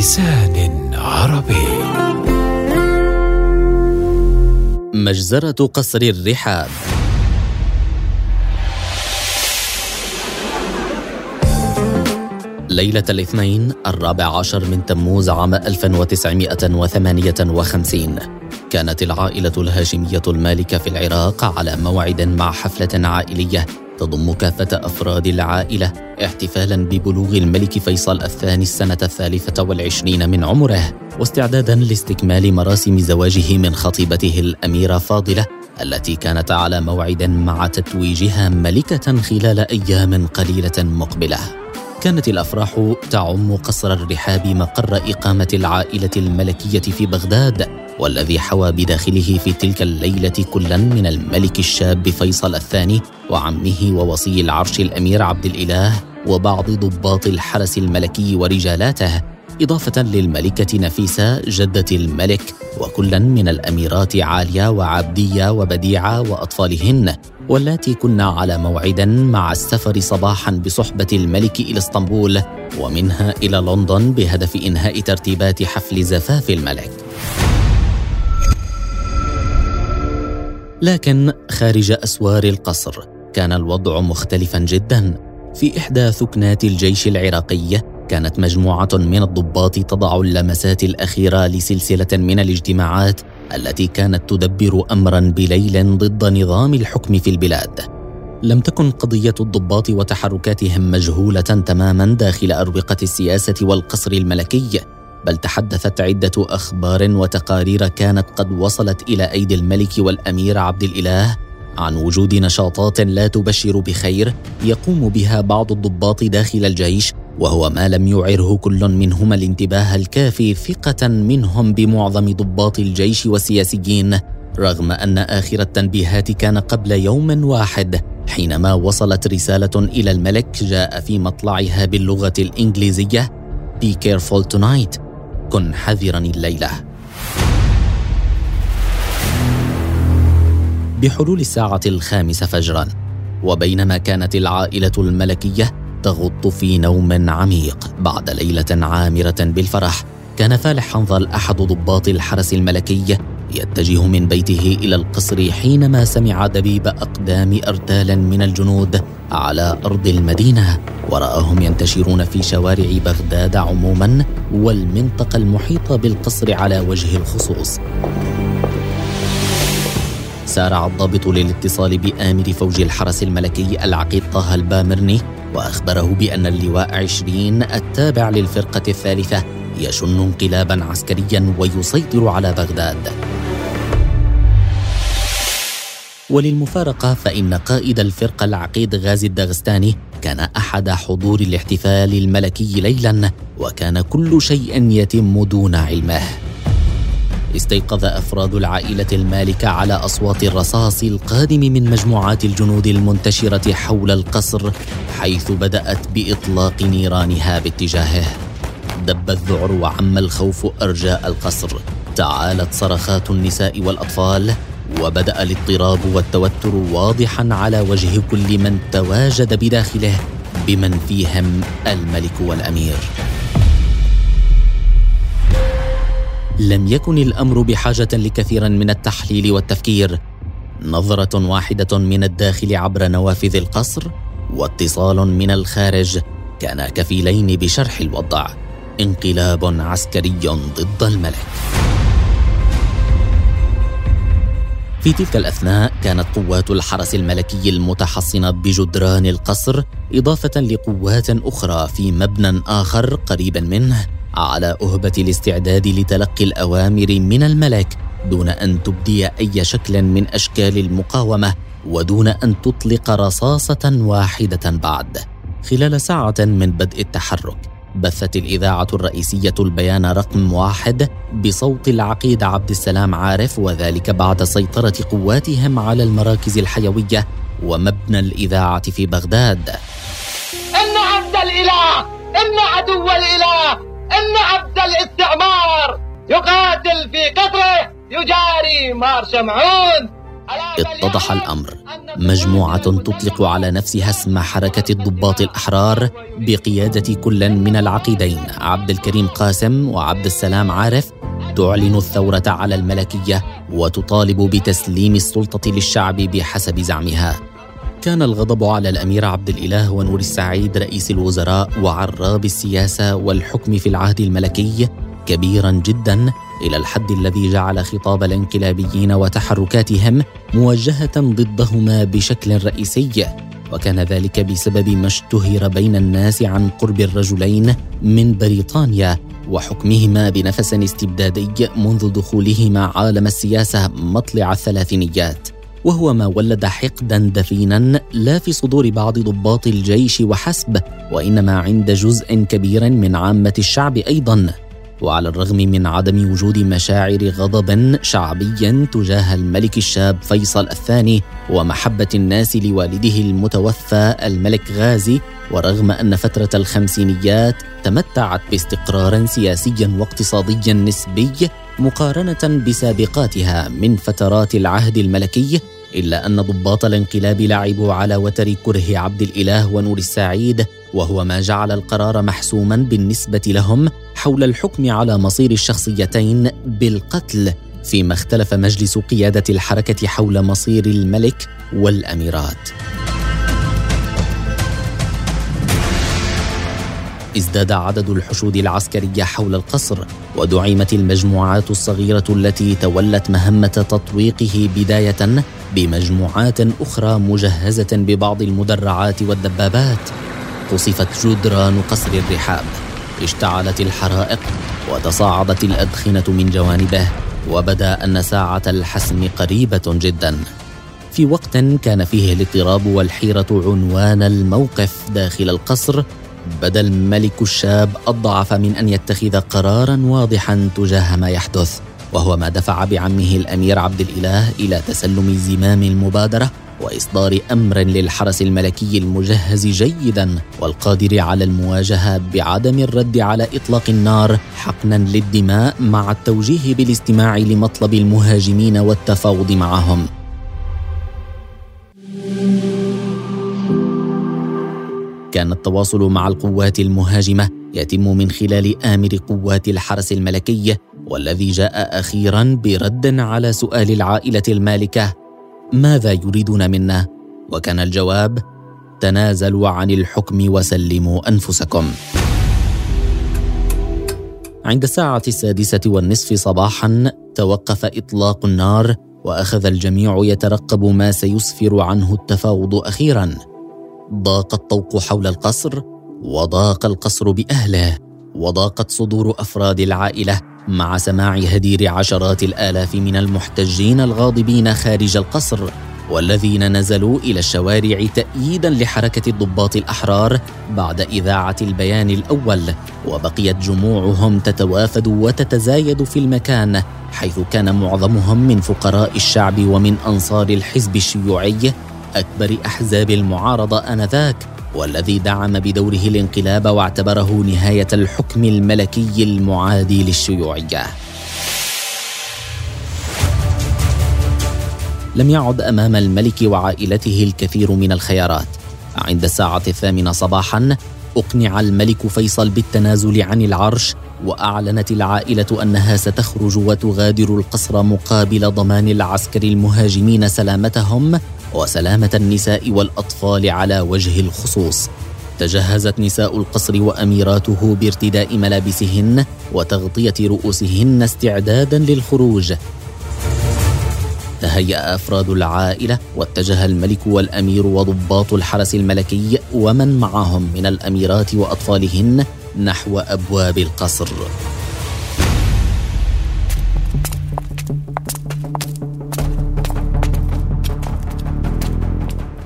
بلسان عربي. مجزرة قصر الرحاب. ليلة الاثنين الرابع عشر من تموز عام 1958 كانت العائلة الهاشمية المالكة في العراق على موعد مع حفلة عائلية تضم كافة أفراد العائلة احتفالا ببلوغ الملك فيصل الثاني السنة الثالثة والعشرين من عمره واستعدادا لاستكمال مراسم زواجه من خطيبته الأميرة فاضلة التي كانت على موعد مع تتويجها ملكة خلال أيام قليلة مقبلة. كانت الأفراح تعم قصر الرحاب مقر إقامة العائلة الملكية في بغداد والذي حوى بداخله في تلك الليلة كلا من الملك الشاب فيصل الثاني وعمه ووصي العرش الأمير عبد الإله وبعض ضباط الحرس الملكي ورجالاته إضافة للملكة نفيسة جدة الملك وكلا من الأميرات عالية وعبدية وبديعة وأطفالهن واللاتي كنا على موعد مع السفر صباحا بصحبة الملك إلى اسطنبول ومنها إلى لندن بهدف إنهاء ترتيبات حفل زفاف الملك. لكن خارج أسوار القصر كان الوضع مختلفا جدا. في إحدى ثكنات الجيش العراقي كانت مجموعة من الضباط تضع اللمسات الأخيرة لسلسلة من الاجتماعات التي كانت تدبر أمرا بليل ضد نظام الحكم في البلاد. لم تكن قضية الضباط وتحركاتهم مجهولة تماما داخل أروقة السياسة والقصر الملكي، بل تحدثت عدة أخبار وتقارير كانت قد وصلت إلى أيدي الملك والأمير عبد الإله عن وجود نشاطات لا تبشر بخير يقوم بها بعض الضباط داخل الجيش وهو ما لم يعره كل منهما الانتباه الكافي ثقة منهم بمعظم ضباط الجيش والسياسيين رغم أن آخر التنبيهات كان قبل يوم واحد حينما وصلت رسالة إلى الملك جاء في مطلعها باللغة الإنجليزية Be careful tonight. كن حذرا الليلة. بحلول الساعة الخامسة فجرا وبينما كانت العائلة الملكية تغط في نوم عميق بعد ليلة عامرة بالفرح كان فالح حنظل أحد ضباط الحرس الملكي يتجه من بيته إلى القصر حينما سمع دبيب أقدام ارتال من الجنود على أرض المدينة ورآهم ينتشرون في شوارع بغداد عموما والمنطقة المحيطة بالقصر على وجه الخصوص. سارع الضابط للاتصال بآمر فوج الحرس الملكي العقيد طه البامرني وأخبره بأن اللواء عشرين التابع للفرقة الثالثة يشن انقلابا عسكريا ويسيطر على بغداد. وللمفارقة فإن قائد الفرقة العقيد غازي الدغستاني كان أحد حضور الاحتفال الملكي ليلا وكان كل شيء يتم دون علمه. استيقظ أفراد العائلة المالكة على أصوات الرصاص القادم من مجموعات الجنود المنتشرة حول القصر حيث بدأت بإطلاق نيرانها باتجاهه. دب الذعر وعم الخوف أرجاء القصر. تعالت صرخات النساء والأطفال وبدأ الاضطراب والتوتر واضحا على وجه كل من تواجد بداخله بمن فيهم الملك والأمير. لم يكن الأمر بحاجة لكثير من التحليل والتفكير. نظرة واحدة من الداخل عبر نوافذ القصر واتصال من الخارج كانا كفيلين بشرح الوضع. انقلاب عسكري ضد الملك. في تلك الأثناء كانت قوات الحرس الملكي المتحصنة بجدران القصر إضافة لقوات أخرى في مبنى آخر قريبا منه على أهبة الاستعداد لتلقي الأوامر من الملك دون أن تبدي أي شكل من أشكال المقاومة ودون أن تطلق رصاصة واحدة بعد. خلال ساعة من بدء التحرك بثت الإذاعة الرئيسية البيان رقم واحد بصوت العقيد عبد السلام عارف وذلك بعد سيطرة قواتهم على المراكز الحيوية ومبنى الإذاعة في بغداد إن عبد الإله إن عدو الإله إن عبد الاستعمار يقاتل في قطره يجاري مار شمعون. اتضح الأمر. مجموعة تطلق على نفسها اسم حركة الضباط الأحرار بقيادة كل من العقيدين عبد الكريم قاسم وعبد السلام عارف. تعلن الثورة على الملكية وتطالب بتسليم السلطة للشعب بحسب زعمها. كان الغضب على الأمير عبد الإله ونور السعيد رئيس الوزراء وعراب السياسة والحكم في العهد الملكي كبيرا جدا إلى الحد الذي جعل خطاب الانقلابيين وتحركاتهم موجهة ضدهما بشكل رئيسي وكان ذلك بسبب ما اشتهر بين الناس عن قرب الرجلين من بريطانيا وحكمهما بنفس استبدادي منذ دخولهما عالم السياسة مطلع الثلاثينيات. وهو ما ولد حقدا دفينا لا في صدور بعض ضباط الجيش وحسب وإنما عند جزء كبير من عامة الشعب أيضا. وعلى الرغم من عدم وجود مشاعر غضب شعبي تجاه الملك الشاب فيصل الثاني ومحبة الناس لوالده المتوفى الملك غازي ورغم أن فترة الخمسينيات تمتعت باستقرار سياسي واقتصادي نسبي مقارنة بسابقاتها من فترات العهد الملكي إلا أن ضباط الانقلاب لعبوا على وتر كره عبد الإله ونور السعيد وهو ما جعل القرار محسوما بالنسبة لهم حول الحكم على مصير الشخصيتين بالقتل فيما اختلف مجلس قيادة الحركة حول مصير الملك والأميرات. ازداد عدد الحشود العسكرية حول القصر ودعمت المجموعات الصغيرة التي تولت مهمة تطويقه بداية بمجموعات أخرى مجهزة ببعض المدرعات والدبابات. قصفت جدران قصر الرحاب. اشتعلت الحرائق وتصاعدت الأدخنة من جوانبه وبدأ أن ساعة الحسم قريبة جدا. في وقت كان فيه الاضطراب والحيرة عنوان الموقف داخل القصر بدا الملك الشاب اضعف من أن يتخذ قرارا واضحا تجاه ما يحدث وهو ما دفع بعمه الأمير عبد الإله إلى تسلم زمام المبادرة وإصدار أمر للحرس الملكي المجهز جيدا والقادر على المواجهة بعدم الرد على إطلاق النار حقنا للدماء مع التوجيه بالاستماع لمطلب المهاجمين والتفاوض معهم. كان التواصل مع القوات المهاجمة يتم من خلال آمر قوات الحرس الملكي والذي جاء أخيرا برد على سؤال العائلة المالكة ماذا يريدون منا؟ وكان الجواب تنازلوا عن الحكم وسلموا أنفسكم. عند الساعة السادسة والنصف صباحا توقف إطلاق النار وأخذ الجميع يترقب ما سيسفر عنه التفاوض أخيرا. ضاق الطوق حول القصر وضاق القصر بأهله وضاقت صدور أفراد العائلة مع سماع هدير عشرات الآلاف من المحتجين الغاضبين خارج القصر والذين نزلوا إلى الشوارع تأييدا لحركة الضباط الأحرار بعد إذاعة البيان الأول وبقيت جموعهم تتوافد وتتزايد في المكان حيث كان معظمهم من فقراء الشعب ومن أنصار الحزب الشيوعي أكبر أحزاب المعارضة آنذاك والذي دعم بدوره الانقلاب واعتبره نهاية الحكم الملكي المعادي للشيوعية. لم يعد أمام الملك وعائلته الكثير من الخيارات. عند الساعة الثامنة صباحا أقنع الملك فيصل بالتنازل عن العرش وأعلنت العائلة أنها ستخرج وتغادر القصر مقابل ضمان العسكر المهاجمين سلامتهم وسلامة النساء والأطفال على وجه الخصوص. تجهزت نساء القصر وأميراته بارتداء ملابسهن وتغطية رؤوسهن استعدادا للخروج. تهيأ أفراد العائلة واتجه الملك والأمير وضباط الحرس الملكي ومن معهم من الأميرات وأطفالهن نحو أبواب القصر.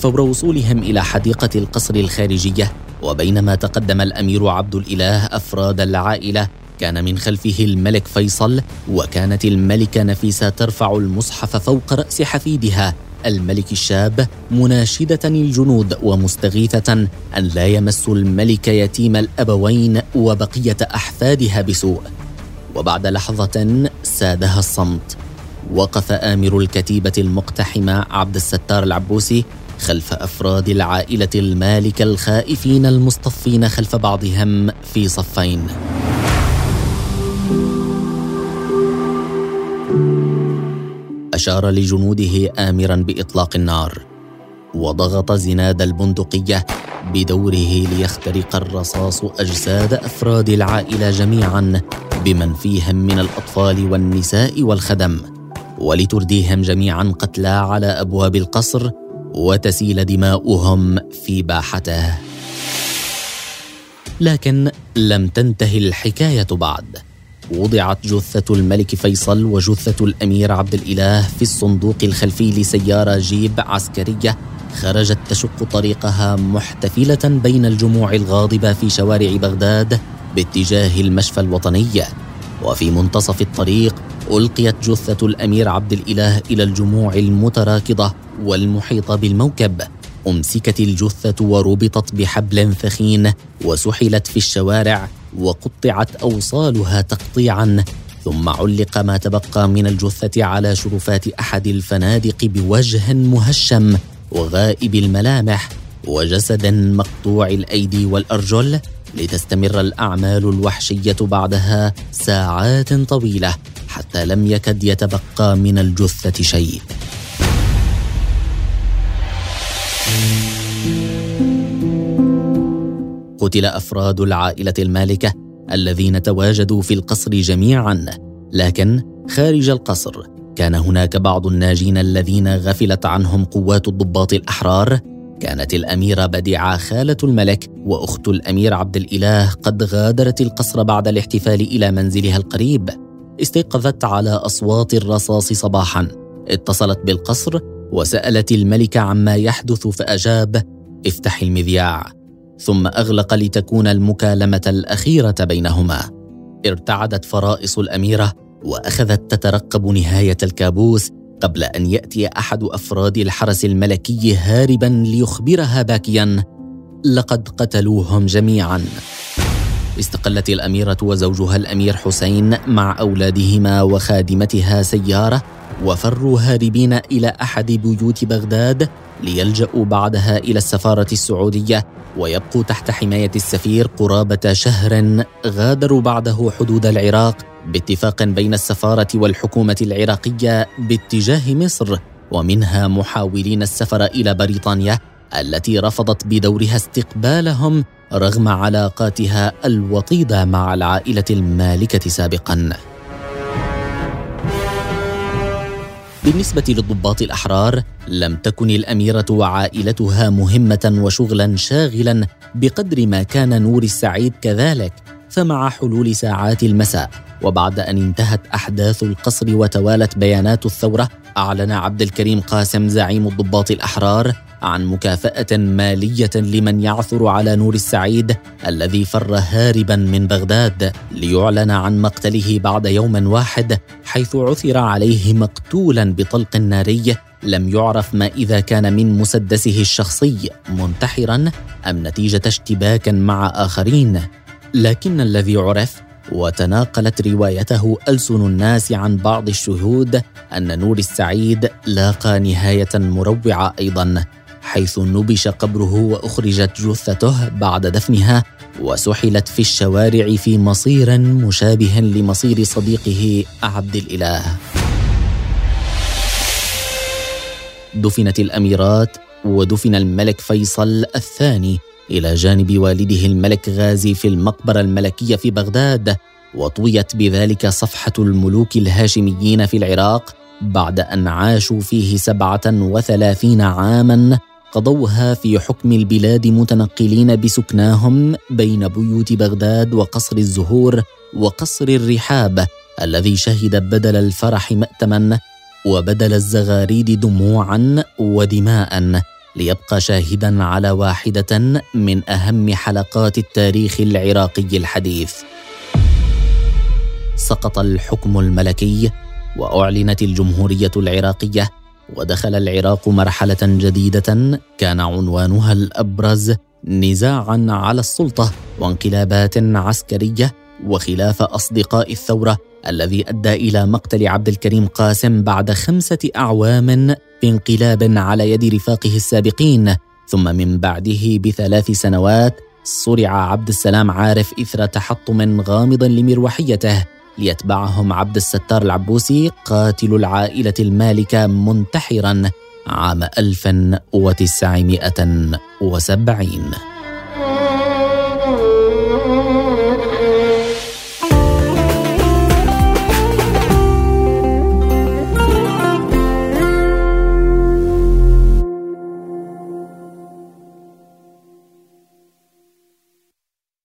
فور وصولهم إلى حديقة القصر الخارجية وبينما تقدم الأمير عبد الإله أفراد العائلة كان من خلفه الملك فيصل وكانت الملكة نفيسة ترفع المصحف فوق رأس حفيدها الملك الشاب مناشدة الجنود ومستغيثة أن لا يمسوا الملك يتيم الأبوين وبقية أحفادها بسوء. وبعد لحظة سادها الصمت. وقف آمر الكتيبة المقتحمة عبد الستار العبوسي خلف أفراد العائلة المالكة الخائفين المصطفين خلف بعضهم في صفين. أشار لجنوده آمرا بإطلاق النار وضغط زناد البندقية بدوره ليخترق الرصاص أجساد أفراد العائلة جميعا بمن فيهم من الأطفال والنساء والخدم ولترديهم جميعا قتلى على أبواب القصر وتسيل دماؤهم في باحته. لكن لم تنتهي الحكاية بعد. وضعت جثة الملك فيصل وجثة الأمير عبد الإله في الصندوق الخلفي لسيارة جيب عسكرية خرجت تشق طريقها محتفلة بين الجموع الغاضبة في شوارع بغداد باتجاه المشفى الوطني. وفي منتصف الطريق ألقيت جثة الأمير عبد الإله إلى الجموع المتراكضة والمحيطه بالموكب. أمسكت الجثة وربطت بحبل ثخين وسحلت في الشوارع وقطعت أوصالها تقطيعا. ثم علق ما تبقى من الجثة على شرفات أحد الفنادق بوجه مهشم وغائب الملامح وجسد مقطوع الأيدي والأرجل. لتستمر الأعمال الوحشية بعدها ساعات طويلة. حتى لم يكد يتبقى من الجثة شيء. قتل أفراد العائلة المالكة الذين تواجدوا في القصر جميعا لكن خارج القصر كان هناك بعض الناجين الذين غفلت عنهم قوات الضباط الأحرار. كانت الأميرة بديعة خالة الملك وأخت الأمير عبد الإله قد غادرت القصر بعد الاحتفال إلى منزلها القريب. استيقظت على أصوات الرصاص صباحا. اتصلت بالقصر وسألت الملك عما يحدث فأجاب افتح المذياع. ثم أغلق لتكون المكالمة الأخيرة بينهما. ارتعدت فرائص الأميرة وأخذت تترقب نهاية الكابوس قبل أن يأتي أحد أفراد الحرس الملكي هاربا ليخبرها باكيا لقد قتلوهم جميعا. استقلت الأميرة وزوجها الأمير حسين مع أولادهما وخادمتها سيارة وفروا هاربين إلى أحد بيوت بغداد ليلجأوا بعدها إلى السفارة السعودية ويبقوا تحت حماية السفير قرابة شهر غادروا بعده حدود العراق باتفاق بين السفارة والحكومة العراقية باتجاه مصر ومنها محاولين السفر إلى بريطانيا التي رفضت بدورها استقبالهم رغم علاقاتها الوطيدة مع العائلة المالكة سابقا. بالنسبة للضباط الأحرار لم تكن الأميرة وعائلتها مهمة وشغلا شاغلا بقدر ما كان نور السعيد كذلك فمع حلول ساعات المساء وبعد أن انتهت أحداث القصر وتوالت بيانات الثورة أعلن عبد الكريم قاسم زعيم الضباط الأحرار عن مكافأة مالية لمن يعثر على نور السعيد الذي فر هاربا من بغداد ليعلن عن مقتله بعد يوم واحد حيث عثر عليه مقتولا بطلق ناري لم يعرف ما إذا كان من مسدسه الشخصي منتحرا أم نتيجة اشتباك مع آخرين. لكن الذي عرف وتناقلت روايته ألسن الناس عن بعض الشهود أن نور السعيد لاقى نهاية مروعة أيضا. حيث نبش قبره وأخرجت جثته بعد دفنها وسحلت في الشوارع في مصير مشابه لمصير صديقه عبد الإله. دفنت الأميرات ودفن الملك فيصل الثاني إلى جانب والده الملك غازي في المقبرة الملكية في بغداد وطويت بذلك صفحة الملوك الهاشميين في العراق بعد أن عاشوا فيه سبعة وثلاثين عاما قضوها في حكم البلاد متنقلين بسكناهم بين بيوت بغداد وقصر الزهور وقصر الرحاب الذي شهد بدل الفرح مأتما وبدل الزغاريد دموعا ودماء ليبقى شاهدا على واحدة من أهم حلقات التاريخ العراقي الحديث. سقط الحكم الملكي وأعلنت الجمهورية العراقية ودخل العراق مرحلة جديدة كان عنوانها الأبرز نزاعا على السلطة وانقلابات عسكرية وخلاف أصدقاء الثورة الذي أدى إلى مقتل عبد الكريم قاسم بعد خمسة أعوام بانقلاب على يد رفاقه السابقين. ثم من بعده بثلاث سنوات صرع عبد السلام عارف إثر تحطم غامض لمروحيته. ليتبعهم عبد الستار العبوسي قاتل العائلة المالكة منتحرا عام 1970